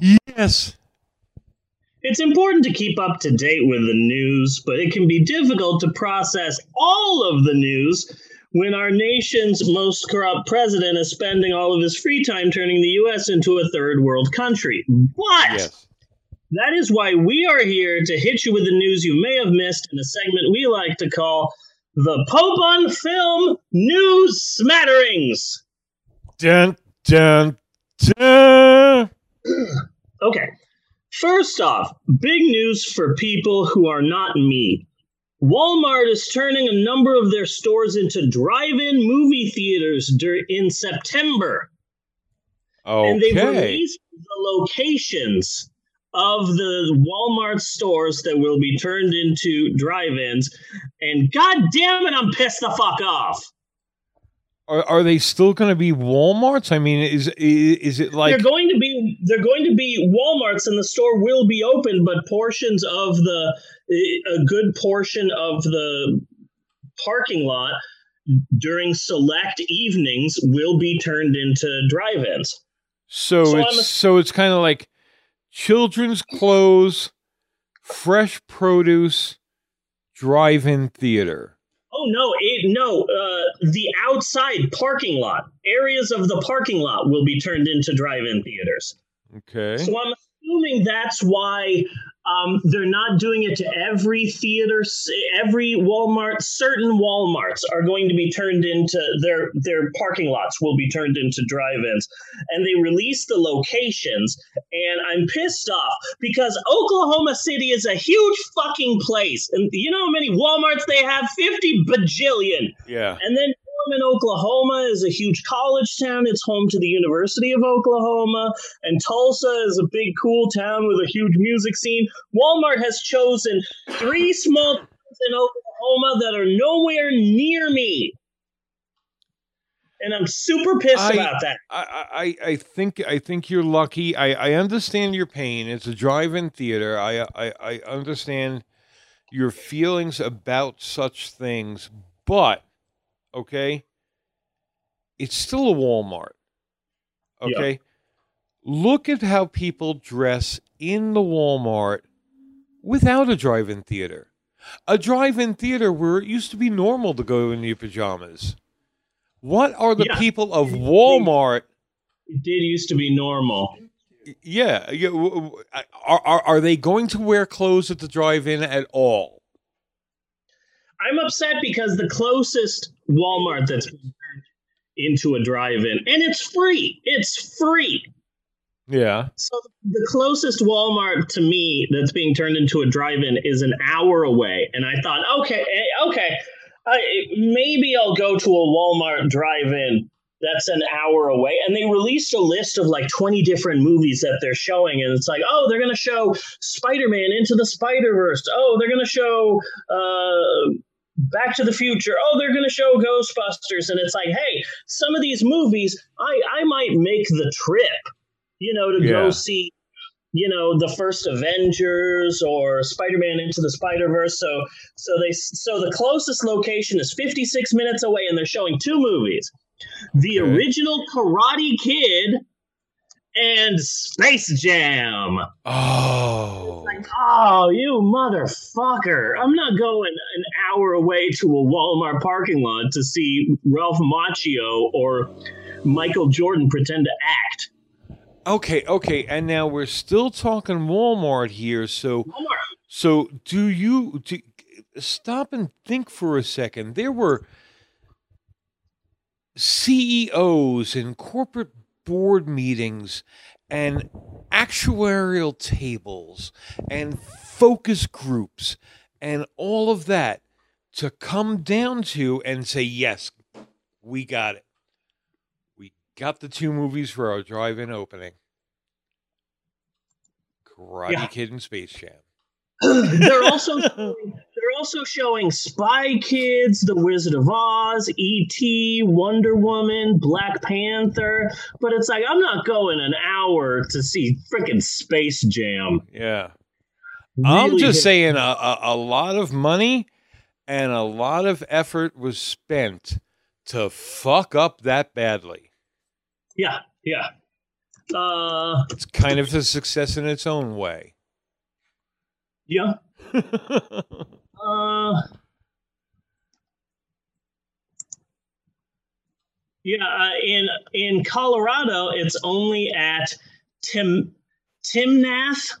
Yes. It's important to keep up to date with the news, but it can be difficult to process all of the news when our nation's most corrupt president is spending all of his free time turning the U.S. into a third world country. But Yes. that is why we are here to hit you with the news you may have missed in a segment we like to call the Pope on Film News Smatterings. Dun dun dun. Okay. First off, big news for people who are not me. Walmart is turning a number of their stores into drive-in movie theaters dur- in September, Oh, Okay. and they've released the locations of the Walmart stores that will be turned into drive-ins. And god damn it, I'm pissed the fuck off. Are, are they still going to be Walmarts? I mean, is is, is it like they're going to be they're going to be Walmarts and the store will be open, but portions of the a good portion of the parking lot during select evenings will be turned into drive-ins. so? so it's a- so it's kind of like children's clothes, fresh produce, drive-in theater. Oh no, it, no, uh, the outside parking lot areas of the parking lot will be turned into drive-in theaters. Okay. So I'm assuming that's why um, they're not doing it to every theater, every Walmart. Certain WalMarts are going to be turned into their their parking lots will be turned into drive-ins, and they release the locations. And I'm pissed off because Oklahoma City is a huge fucking place, and you know how many WalMarts they have? Fifty bajillion. yeah. And then Norman, Oklahoma is a huge college town. It's home to the University of Oklahoma. And Tulsa is a big, cool town with a huge music scene. Walmart has chosen three small towns in Oklahoma that are nowhere near me. And I'm super pissed I- about that. I, I, I think I think you're lucky. I, I understand your pain. It's a drive-in theater. I, I I understand your feelings about such things, but okay, it's still a Walmart. Okay, look at how people dress in the Walmart without a drive-in theater. A drive-in theater where it used to be normal to go in your pajamas. What are the Yeah. people of Walmart? It did used to be normal. Yeah, yeah. w- w- Are, are are they going to wear clothes at the drive-in at all? I'm upset because the closest Walmart that's been turned into a drive-in, and it's free. It's free. Yeah. So the closest Walmart to me that's being turned into a drive-in is an hour away, and I thought, okay, eh, okay, I, maybe I'll go to a Walmart drive-in that's an hour away. And they released a list of like 20 different movies that they're showing, and it's like, oh, they're gonna show Spider-Man into the Spider-Verse. Oh, they're gonna show uh, Back to the Future. Oh, they're gonna show Ghostbusters, and it's like, hey, some of these movies, I I might make the trip you know, to Yeah. go see, you know, the first Avengers or Spider-Man into the Spider-Verse. So, so they, so the closest location is 56 minutes away, and they're showing two movies: the Okay. original Karate Kid and Space Jam. Oh. Like, oh, you motherfucker! I'm not going an hour away to a Walmart parking lot to see Ralph Macchio or Michael Jordan pretend to act. Okay, okay. And now we're still talking Walmart here. So Walmart. so do you do, stop and think for a second. There were CEOs and corporate board meetings and actuarial tables and focus groups and all of that to come down to and say, yes, we got it. We got the two movies for our drive in opening Karate Yeah. Kid and Space Jam. they're also they're also showing Spy Kids, The Wizard of Oz, E.T., Wonder Woman, Black Panther, but it's like I'm not going an hour to see freaking Space Jam. Yeah. I'm just hit- saying a, a, a lot of money and a lot of effort was spent to fuck up that badly. Yeah, yeah. Uh, It's kind of a success in its own way. yeah. Uh, yeah, uh, in in Colorado, it's only at Tim Timnath,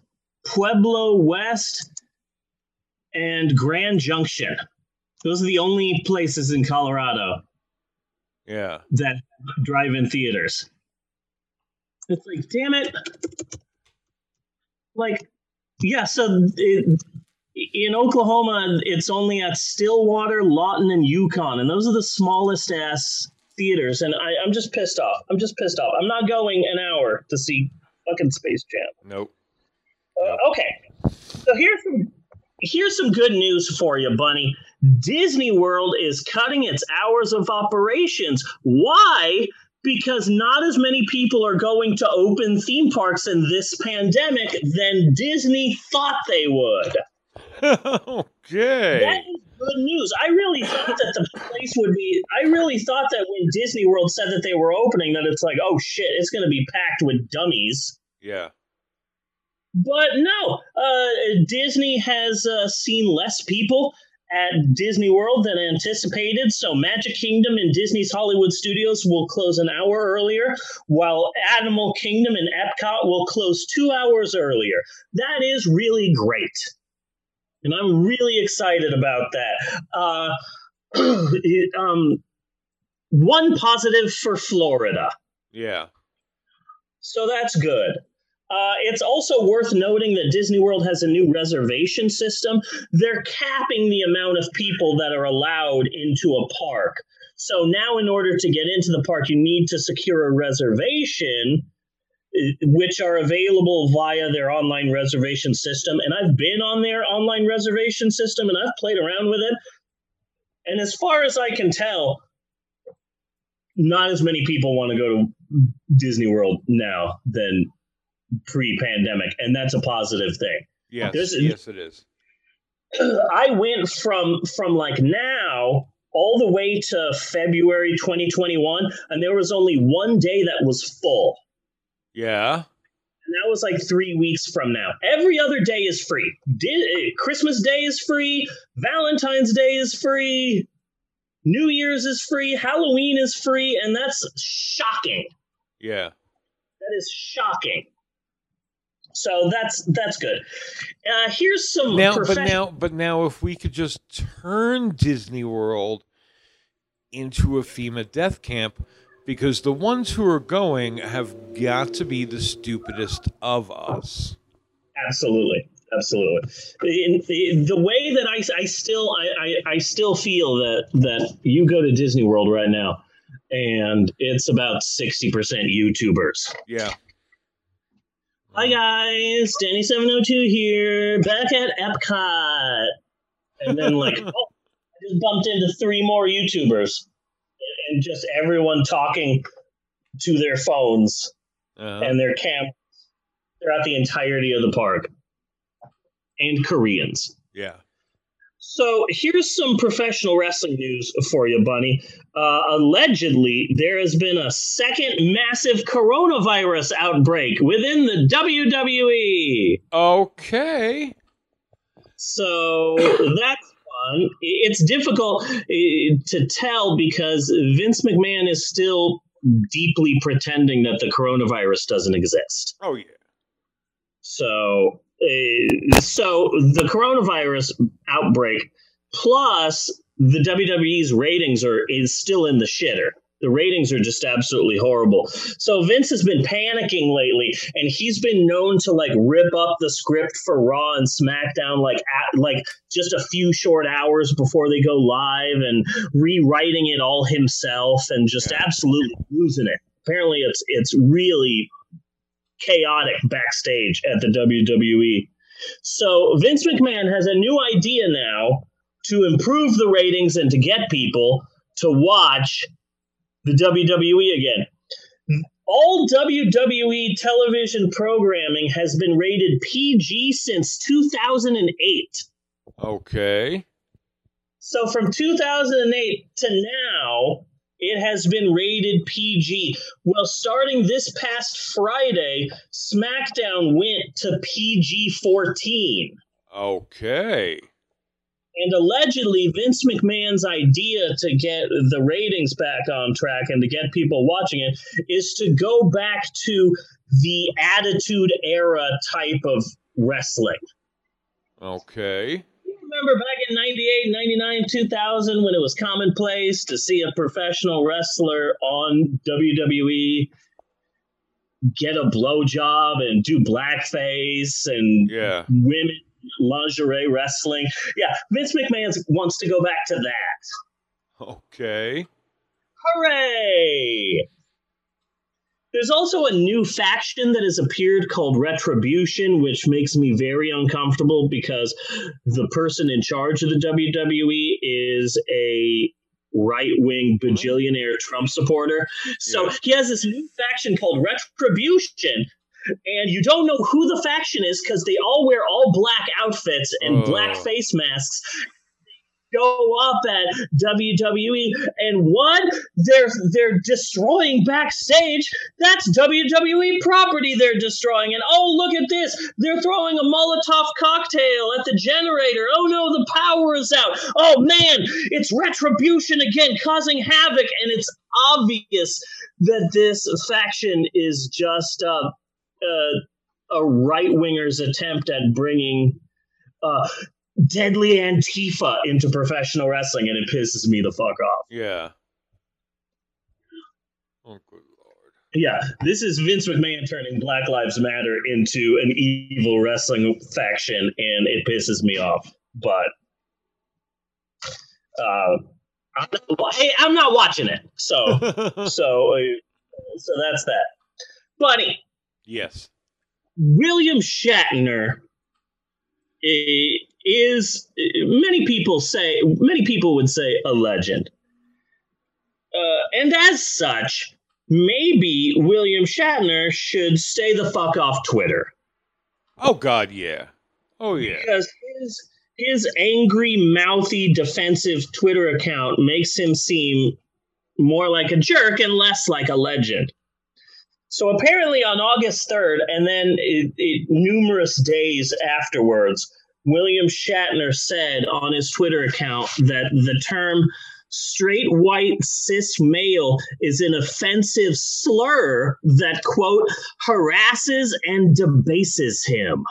Pueblo West, and Grand Junction. Those are the only places in Colorado yeah. that drive-in theaters. It's like, damn it! Like, yeah. So it, in Oklahoma, it's only at Stillwater, Lawton, and Yukon, and those are the smallest ass theaters. And I, I'm just pissed off. I'm just pissed off. I'm not going an hour to see fucking Space Jam. Nope. Uh, okay, so here's some here's some good news for you, Bunny. Disney World is cutting its hours of operations. Why? Because not as many people are going to open theme parks in this pandemic than Disney thought they would. Okay. That is good news. I really thought that the place would be. I really thought that when Disney World said that they were opening, that it's like, oh shit, it's going to be packed with dummies. yeah. But no, uh, Disney has uh, seen less people at Disney World than anticipated. So Magic Kingdom and Disney's Hollywood Studios will close an hour earlier, while Animal Kingdom and Epcot will close two hours earlier. That is really great. And I'm really excited about that. Uh, it, um, one positive for Florida. Yeah. So that's good. Uh, it's also worth noting that Disney World has a new reservation system. They're capping the amount of people that are allowed into a park. So now, in order to get into the park, you need to secure a reservation, which are available via their online reservation system. And I've been on their online reservation system and I've played around with it. And as far as I can tell, not as many people want to go to Disney World now than pre-pandemic, and that's a positive thing. Yes. Yes, it is. I went from from like now all the way to February 2021, and there was only one day that was full. Yeah. And that was like three weeks from now. Every other day is free. Di- Christmas Day is free. Valentine's Day is free. New Year's is free. Halloween is free. And that's shocking. Yeah. That is shocking. So that's that's good. Uh, here's some Now, but now, but now, if we could just turn Disney World into a FEMA death camp, because the ones who are going have got to be the stupidest of us. Absolutely, absolutely. In, the, the way that I, I still I, I, I still feel that that you go to Disney World right now, and it's about sixty percent YouTubers. Yeah. Hi guys, Danny seven hundred two here, back at Epcot, and then like, oh, I just bumped into three more YouTubers, and just everyone talking to their phones Uh, and their cameras throughout the entirety of the park, and Koreans. yeah. So here's some professional wrestling news for you, Bunny. Uh, allegedly, there has been a second massive coronavirus outbreak within the WWE. Okay. So that's I- It's difficult to tell because Vince McMahon is still deeply pretending that the coronavirus doesn't exist. Oh yeah. So, uh, so the coronavirus outbreak plus the WWE's ratings are is still in the shitter. The ratings are just absolutely horrible. So Vince has been panicking lately, and he's been known to like rip up the script for Raw and SmackDown like at, like just a few short hours before they go live, and rewriting it all himself, and just Yeah. absolutely losing it. Apparently, it's it's really chaotic backstage at the WWE. So Vince McMahon has a new idea now to improve the ratings and to get people to watch the WWE again. Hmm. All WWE television programming has been rated PG since 2008. Okay. So from 2008 to now, It has been rated PG. Well, starting this past Friday, SmackDown went to PG 14. Okay. And allegedly, Vince McMahon's idea to get the ratings back on track and to get people watching it is to go back to the Attitude Era type of wrestling. Okay. You remember back in 98, 99, 2000 when it was commonplace to see a professional wrestler on WWE get a blowjob and do blackface and Yeah. women lingerie wrestling. Yeah, Vince McMahon wants to go back to that. Okay. Hooray! There's also a new faction that has appeared called Retribution, which makes me very uncomfortable because the person in charge of the WWE is a right wing mm-hmm. bajillionaire Trump supporter. So Yeah. he has this new faction called Retribution. And you don't know who the faction is because they all wear all black outfits and Oh. black face masks. Go up at WWE and one they're they're destroying backstage. That's WWE property they're destroying. And oh look at this. They're throwing a Molotov cocktail at the generator. Oh no the power is out. Oh man it's retribution again causing havoc. And it's obvious that this faction is just uh, uh, a right winger's attempt at bringing uh, deadly Antifa into professional wrestling, and it pisses me the fuck off. Yeah. Oh, good lord. Yeah, this is Vince McMahon turning Black Lives Matter into an evil wrestling faction, and it pisses me off. But uh, I'm not, hey, I'm not watching it, so so uh, so that's that. Buddy, yes. William Shatner is many people say many people would say a legend, uh, and as such, maybe William Shatner should stay the fuck off Twitter Oh God, yeah. Oh yeah. because his his angry, mouthy, defensive Twitter account makes him seem more like a jerk and less like a legend. So apparently, on August 3rd, and then it, it, numerous days afterwards, William Shatner said on his Twitter account that the term straight white cis male is an offensive slur that, quote, harasses and debases him.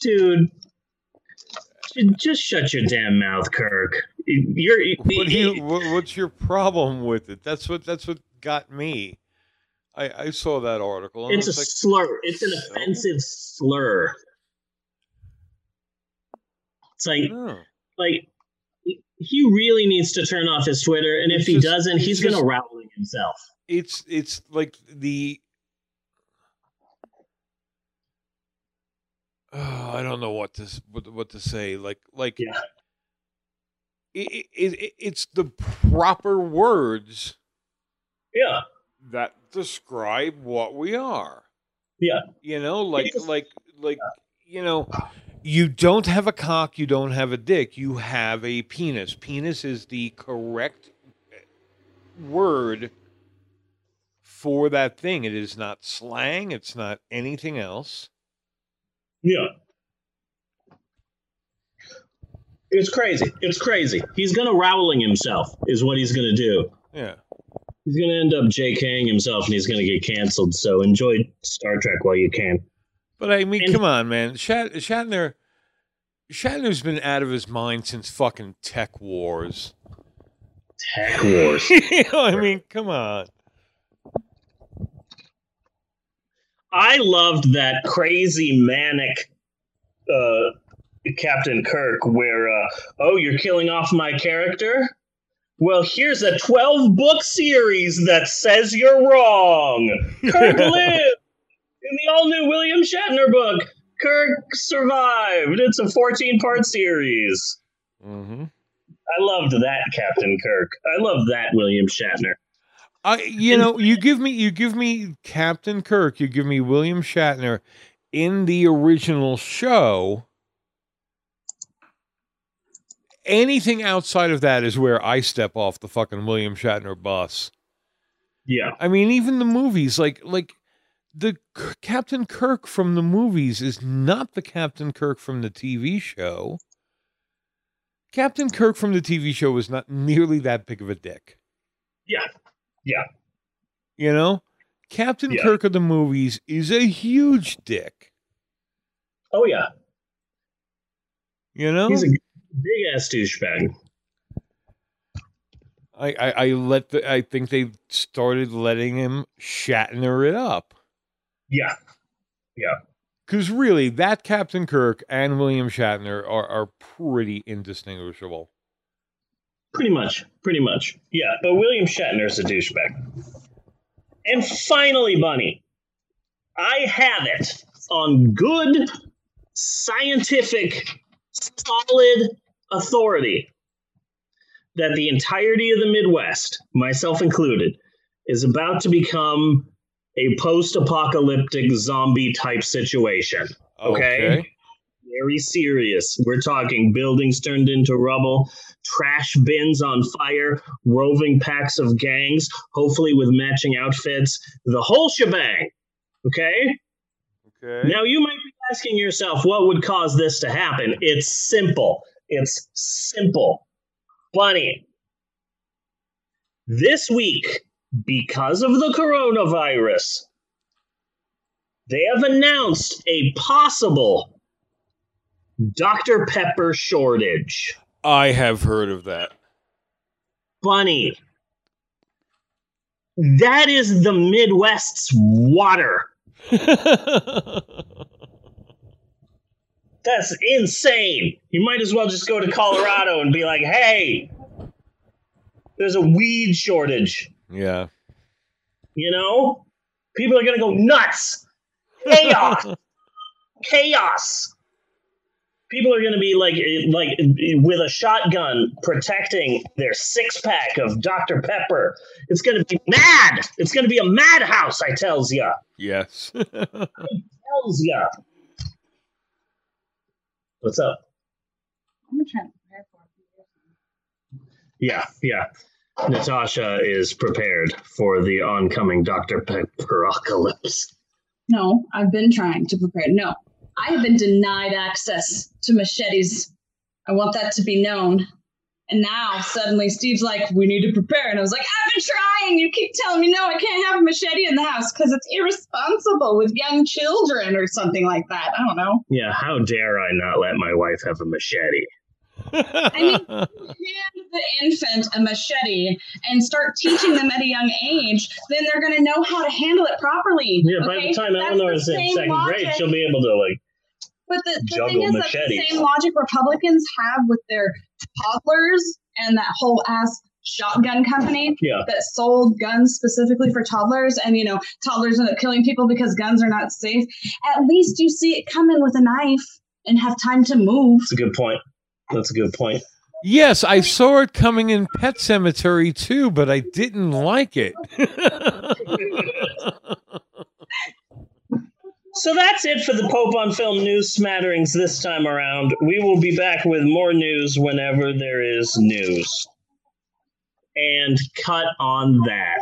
Dude, just shut your damn mouth, Kirk. You're, What you? What's your problem with it? That's what. That's what got me. I I saw that article. It's a like, slur. It's an so? offensive slur. It's like, "Oh, like he really needs to turn off his Twitter, and if he just- doesn't, he's gonna rowling himself. It's it's like the. Oh, I don't know what to what, what to say. Like like. Yeah. It, it, it, it's the proper words Yeah, that describe what we are. yeah, You know, like like like you know, you don't have a cock, you don't have a dick, you have a penis. Penis is the correct eh, word for that thing. It is not slang, it's not anything else. yeah. It's crazy. It's crazy. He's gonna rowling himself. Is what he's gonna do. Yeah. He's gonna end up JKing himself, and he's gonna get canceled. So enjoy Star Trek while you can. But I mean, And- come on, man. Shat- Shatner Shatner's been out of his mind since fucking TekWars. Tech Wars. you know, I mean, come on. I loved that crazy manic uh, Captain Kirk, where uh, oh, you're killing off my character. Well, here's a 12 book series that says you're wrong. Kirk lived in the all new William Shatner book. Kirk survived. It's a 14 part series. hmm I loved that Captain Kirk. I love that William Shatner. I, you And- know, you give me, you give me Captain Kirk, you give me William Shatner in the original show, anything outside of that is where I step off the fucking William Shatner bus. Yeah. I mean, even the movies, like like the Captain Kirk from the movies is not the Captain Kirk from the TV show. Captain Kirk from the TV show was not nearly that big of a dick. Yeah. Yeah. You know? Captain Yeah. Kirk of the movies is a huge dick. Oh yeah. You know? He's a big ass douchebag. I, I, I let the, I think they started letting him Shatner it up. Yeah. Yeah. Because really, that Captain Kirk and William Shatner are, are pretty indistinguishable. Pretty much. Pretty much. Yeah. But William Shatner's a douchebag. And finally, Bunny, I have it on good scientific, solid authority that the entirety of the Midwest, myself included, is about to become a post apocalyptic zombie type situation. Okay. Very serious. We're talking buildings turned into rubble, trash bins on fire, roving packs of gangs, hopefully with matching outfits, the whole shebang. Okay? Okay. Now, you might be asking yourself, what would cause this to happen? It's simple. It's simple. Bunny, this week, because of the coronavirus, they have announced a possible Dr. Pepper shortage. I have heard of that. Bunny, that is the Midwest's water. That's insane. You might as well just go to Colorado and be like, hey, there's a weed shortage. yeah. You know? People are going to go nuts. Chaos. Chaos. People are going to be like, like with a shotgun protecting their six pack of Dr. Pepper. It's going to be mad. It's going to be a madhouse, I tells ya. yes. I tells ya. What's up? I'm trying to prepare for it. Yeah, yeah. Natasha is prepared for the oncoming Dr. Pepper apocalypse. No, I've been trying to prepare. No, I have been denied access to machetes. I want that to be known. And now suddenly Steve's like, we need to prepare. And I was like, I've been trying. You keep telling me no, I can't have a machete in the house because it's irresponsible with young children or something like that. I don't know. Yeah, how dare I not let my wife have a machete? I mean- Hand the infant a machete and start teaching them at a young age, then they're going to know how to handle it properly. Yeah, by the time That's Eleanor is in second grade, she'll be able to like But the, the thing is, that's the same logic Republicans have with their toddlers and that whole ass shotgun company yeah. that sold guns specifically for toddlers. And, you know, toddlers end up killing people because guns are not safe. At least you see it coming with a knife and have time to move. That's a good point. That's a good point. yes, I saw it coming in Pet Sematary too, but I didn't like it. So that's it for the Pope on Film news smatterings this time around. We will be back with more news whenever there is news. And cut on that.